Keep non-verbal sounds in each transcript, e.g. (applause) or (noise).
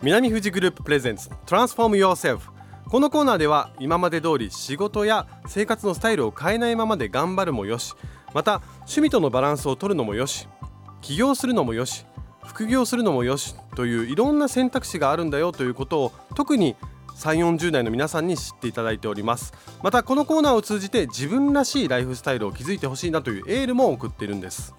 南富士グループプレゼンツ Transform Yourself このコーナーでは今まで通り仕事や生活のスタイルを変えないままで頑張るもよしまた趣味とのバランスを取るのもよし起業するのもよし副業するのもよしといういろんな選択肢があるんだよということを特に3 4 0代の皆さんに知っていただいております。またこのコーナーを通じて自分らしいライフスタイルを築いてほしいなというエールも送っているんです。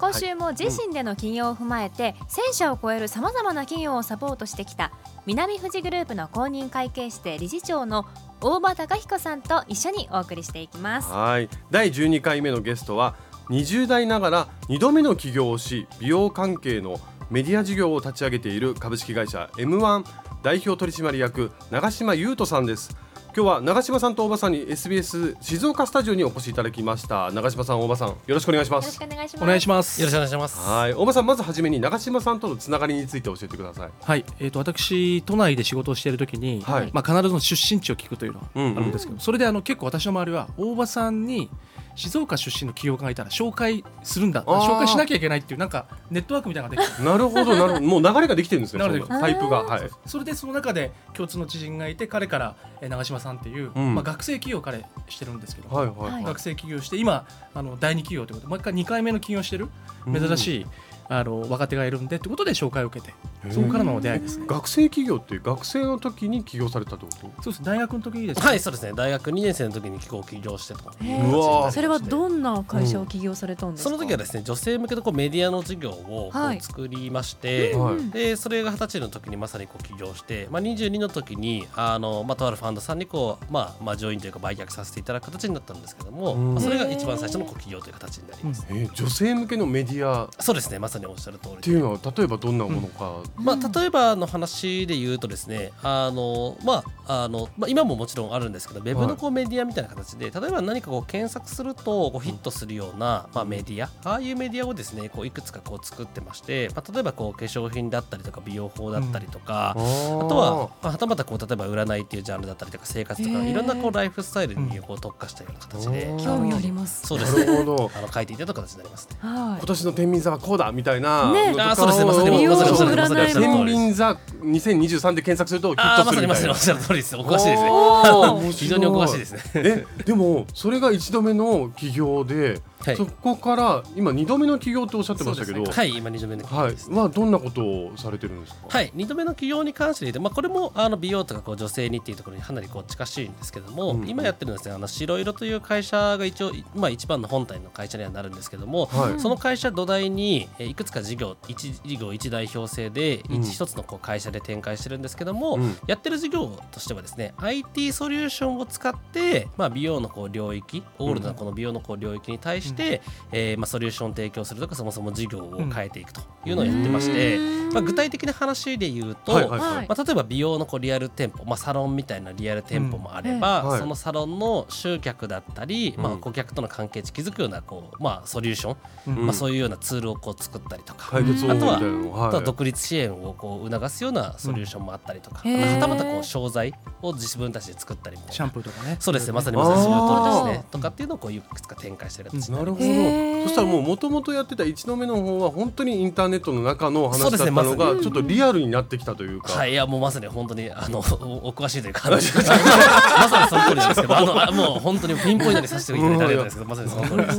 今週も自身での企業を踏まえて、1000社を超えるさまざまな企業をサポートしてきた南富士グループの公認会計士で理事長の大場隆彦さんと一緒にお送りしていきます。はい。第12回目のゲストは20代ながら2度目の起業をし美容関係のメディア事業を立ち上げている株式会社 M1 代表取締役長島優斗さんです。今日は長島さんと大場さんに SBS 静岡スタジオにお越しいただきました。長島さん大場さんよろしくお願いしまよろしすくお願いします。お願いします。よろしくお願いします。はい。大場さんまずはじめに長島さんとのつながりについて教えてください。はい、えっ、と私都内で仕事をしているときに、はい。まあ必ずの出身地を聞くというのはあうんうんるんですけど、それであの結構私の周りは大場さんに静岡出身の企業家がいたら紹介するんだ、紹介しなきゃいけないっていうなんかネットワークみたいなのができて。なるほどなるほど。もう流れができてるんですね流れがそのタイプがはい。それでその中で共通の知人がいて彼からえー長島さんっていう、うん。まあ、学生企業を彼してるんですけど、はいはいはい。学生起業して今あの第二企業ということでもう一回2回目の起業してる珍しい、あの若手がいるんでということで紹介を受けてそこからの出会いですね。学生企業って学生の時に起業されたってこと？そうです。大学の時にですね。はい、そうですね。大学2年生の時に起業してと。へうわー。それはどんな会社を起業されたんですか、その時はですね、女性向けのこうメディアの事業を作りまして、はいでそれが二十歳の時にまさにこう起業して、まあ、22の時にあの、まあ、とあるファンドさんにこう、まあまあ、ジョインというか売却させていただく形になったんですけども、うん。まあ、それが一番最初のこう起業という形になります。えー女性向けのメディア。っそうですね。まさにおっしゃる通り。でていうのは例えばどんなものか、まあ、例えばの話で言うとですねあの、まああのまあ、今ももちろんあるんですけどウェブのこうメディアみたいな形で、例えば何かこう検索するとこうヒットするような、まあ、メディアああいうメディアをですねこういくつかこう作ってまして、まあ、例えばこう化粧品だったりとか美容法だったりとか、ああとは、まあ、はたまたこう例えば占いっていうジャンルだったりとか生活とかいろんなこうライフスタイルにこう特化したような形で、うん。興味あります。そうですねあの書いていただく形になりますね。は今年の天秤座はこうだみたいな。ね。のとかをあそうですね。まさに美容まさにまさに。まさに占いも天秤座2023で検索するとヒッああまさにトするみたいなまさにおっしゃる通りですお詳しいですね非常にお詳しいですねえでもそれが1度目の起業で、はい。そこから今2度目の起業っておっしゃってましたけど、はい今2度目の起業はいですね。はどんなことをされてるんですか、はい、2度目の起業に関して言うと、まあ、これもあの美容とかこう女性にっていうところにかなりこう近しいんですけども、うん今やってるのはですねあの白色という会社が一応、まあ、一番の本体の会社にはなるんですけども、はい。その会社土台にえーいくつか事業一事業一代表制でうん。一一つのこう会社で展開してるんですけども、うん。やってる事業としてはですね IT ソリューションを使って、まあ、美容のこう領域オールドなこの美容のこう領域に対して、えーまあ、ソリューションを提供するとかそもそも事業を変えていくというのをやってまして、まあ、具体的な話で言うと、はいはいはい。まあ、例えば美容のこうリアル店舗、まあ、サロンみたいなリアル店舗もあれば、うんはい。そのサロンの集客だったり、まあ、うん顧客との関係値築くようなこう、まあ、ソリューション、うん。まあ、そういうようなツールをこう作ったりとか。解決方法みたいなのあとはは独立支援をこう促すようなソリューションもあったりとか、うん。はたまたこう商材を自分たちで作ったりみたいシャンな。プーとかね。そうですね、まさににまさにそういう通りですあね。とかっていうのをこういくつか展開してる形になります。なるほど。そしたらもうもともとやってた1度目の方は本当にインターネットの中の話だったのがちょっとリアルになってきたというか、はい、いやもうまさに本当にあのおお詳しいというか、まさにその通りなんですけど、あのあもう本当にピンポイントにさせていただいたいんです。けど、まさにその通りです。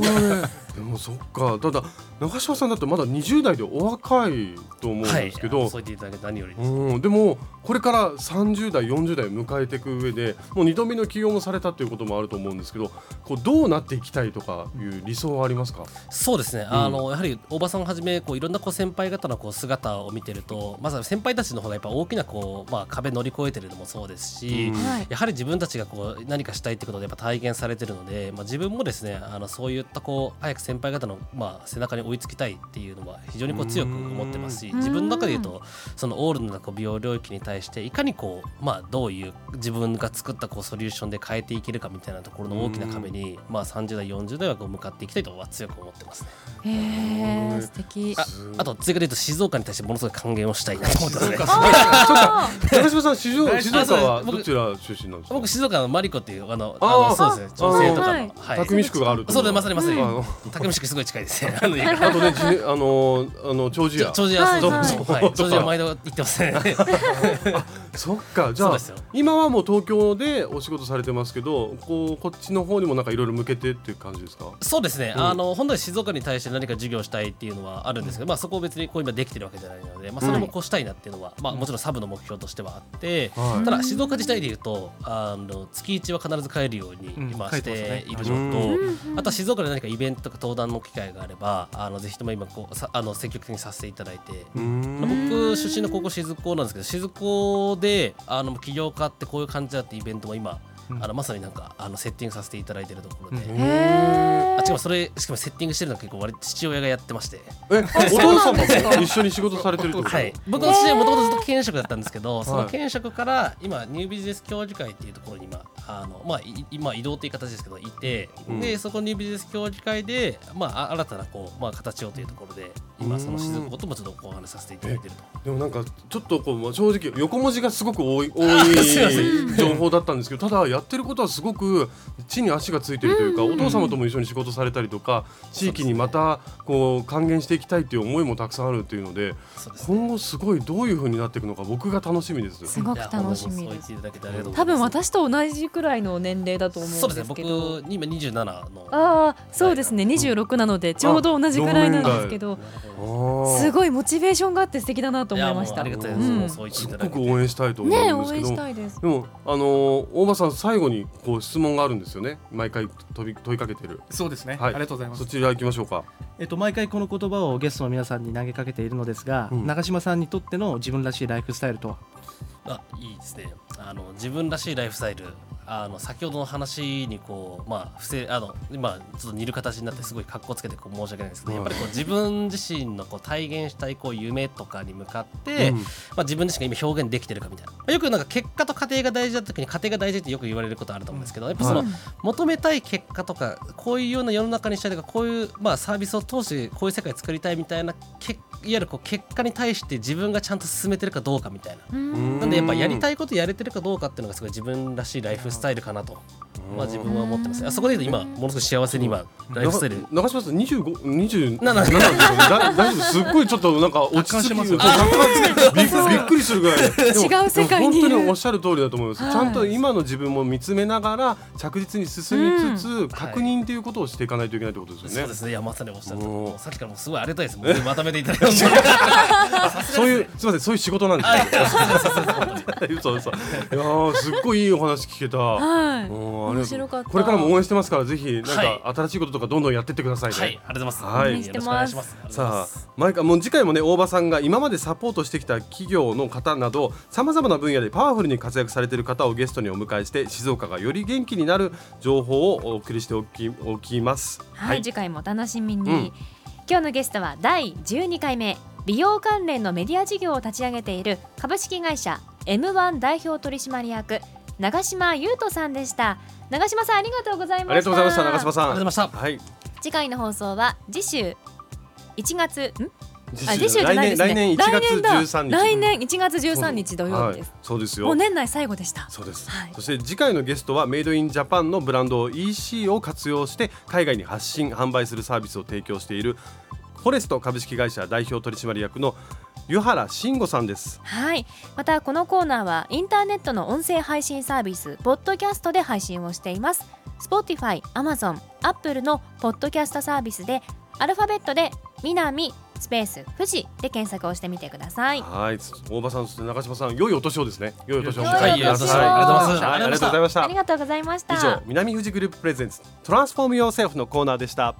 でもそっか。ただ長嶋さんだってまだ20代でお若いと思うんはい、ですけど、そう言っていただけて何よりです。うん、でもこれから30代40代を迎えていく上でもう2度目の起業もされたということもあると思うんですけどこうどうなっていきたいとかいう理想はありますか、そうですね、あのやはり大場さんをはじめこういろんなこう先輩方のこう姿を見てるとまずは先輩たちの方がやっぱ大きなこう、まあ、壁乗り越えてるのもそうですし、うん。はい。やはり自分たちがこう何かしたいってことでやっぱ体現されてるので、まあ、自分もですねあのそういったこう早く先輩方の、まあ、背中に追いつきたいっていうのは非常にこう強く思ってますしうん。自分の中で言うとそのオールドなこう美容領域に対していかにこう、まあ、どういう自分が作ったこうソリューションで変えていけるかみたいなところの大きな壁に、まあ、30代40代はこう向かっていきたいとは強く思ってますね。へえ素敵。ああと追加で言うと静岡に対してものすごい還元をしたいなと思ってますね。あ長嶋さん静岡はい静岡は僕どちら出身なんですか？僕静岡のマリコっていうあのあのそうですね。女性とかはい。のはい。匠宿があるとそうですまさにまさに。あの竹虫すごい近いですね。あのあとねあのあの長寿屋。長寿屋そうはいそうはい。長寿屋毎度行ってますね (laughs) そっか。じゃあ今はもう東京でお仕事されてますけどこうこっちの方にもなんかいろいろ向けてっていう感じですか？そうですね、うん。あの本来静岡に対して何か授業したいっていうのはあるんですけど、まあ、そこを別にこう今できてるわけじゃないので、まあ、それもこうしたいなっていうのは、まあ、もちろんサブの目標としてはあって、はい。ただ静岡自体でいうとあの月1は必ず帰るようにうん。今しているのと、うん。あとは静岡で何かイベントとか登壇の機会があればあのぜひとも今こうさあの積極的にさせていただいて。うん。僕出身の高校静高なんですけど静高であの起業家ってこういう感じだってイベントも今、うん。あのまさになんかあのセッティングさせていただいているところで、うん。へあしかもそれしかもセッティングしてるのは結構割と父親がやってまして、えお父さんも一緒に仕事されてるってこと？はい、僕の父親もともとずっと県職だったんですけど、そはい。の県職から今ニュービジネス教授会っていうところに今あのまあい今移動という形ですけどいて、うん。でそこニュービジネス教授会でまああ新たなこうまあ形をというところで今その静岡ともちょっとお話しさせていただいていると。でもなんかちょっとこうまあ正直横文字がすごく多い (laughs) 多すい情報だったんですけどただやってることはすごく地に足がついてるというか、お父様とも一緒に仕事されたりとか地域にまたこう還元していきたいっていう思いもたくさんあるっていうのでね。今後すごいどういう風になっていくのか僕が楽しみです。すごく楽しみです。多分私と同じくらいの年齢だと思うんそうですね僕ですけど今27の。ああそうですね。26なのでちょうど同じくらいなんですけど。すい。ごいモチベーションがあって素敵だなと思いました。ありがたいです、うん。もうそう言ってすいただけてごく応援したいと思ねうんですけど、応援したいです。でもあのー大場さん最後にこう質問があるんですよね。毎回飛び問いかけてる。そうですね、はい。ありがとうございます。そちら行きましょうか。えっと、毎回この言葉をゲストの皆さんに投げかけているのですが、うん。長嶋さんにとっての自分らしいライフスタイルとは？あいいですね。あの自分らしいライフスタイル。あの先ほどの話にこうまあ不正あの今ちょっと似る形になってすごい格好つけてこう申し訳ないんですけど、はいやっぱりこう自分自身のこう体現したいこう夢とかに向かって、うん。まあ、自分自身が今表現できてるかみたいな、まあよくなんか結果と過程が大事な時に過程が大事ってよく言われることあると思うんですけどやっぱその、はい。求めたい結果とかこういうような世の中にしたいとかこういう、まあ、サービスを通してこういう世界作りたいみたいなけいわゆるこう結果に対して自分がちゃんと進めてるかどうかみたいな。うん。なんでやっぱやりたいことやれてるかどうかっていうのがすごい自分らしいライフスタイルかなと、まあ、自分は思ってます。あそこで言うと今ものすごい幸せに今ライフスタイル。長長嶋さん25 27ななんですよね。だ大丈夫す。っごいちょっとなんか落ち着きます。(laughs) よ (laughs) びっくりするぐらい。(laughs) 違う世界に。本当におっしゃる通りだと思います、はい。ちゃんと今の自分も見つめながら着実に進みつつ、確認ということをしていかないといけないってことですよね、そうですね。いやまさにおっしゃるさっきからもうすごいありがたいです。もうまとめていただいて。(laughs) そういう (laughs) すみませんそういう仕事なんですよ。嘘嘘いやーすっごいいいお話聞けた。はい。面白かった。これからも応援してますからぜひなんかはい。新しいこととかどんどんやってってくださいね、はい。ありがとうございます。はい。よろしくお願いします。さあ毎回もう次回もね大場さんが今までサポートしてきた企業の方などさまざまな分野でパワフルに活躍されている方をゲストにお迎えして静岡がより元気になる情報をお送りしておきおきます。はい、次回もお楽しみに、うん。今日のゲストは第12回目美容関連のメディア事業を立ち上げている株式会社 M1 代表取締役長島優斗さんでした。長島さんありがとうございました。ありがとうございました長島さん。ありがとうございまはい。次回の放送は次週。1月ん？次あ次週じゃないですね。来年来年1月だ13日。来年1月13日土曜日です、はい。そうですよ。もう年内最後でした。そうです、はい。そして次回のゲストはメイドインジャパンのブランド EC を活用して海外に発信販売するサービスを提供しているフォレスト株式会社代表取締役の湯原慎吾さんです。はい。またこのコーナーはインターネットの音声配信サービスポッドキャストで配信をしています。Spotify、Amazon、Apple のポッドキャストサービスでアルファベットで南スペース富士で検索をしてみてください。はい。大場さんそして中島さん良いお年をですね。良いお年をはいありがとうございました。ありがとうございました。以上南富士グループ presents Transform yourself のコーナーでした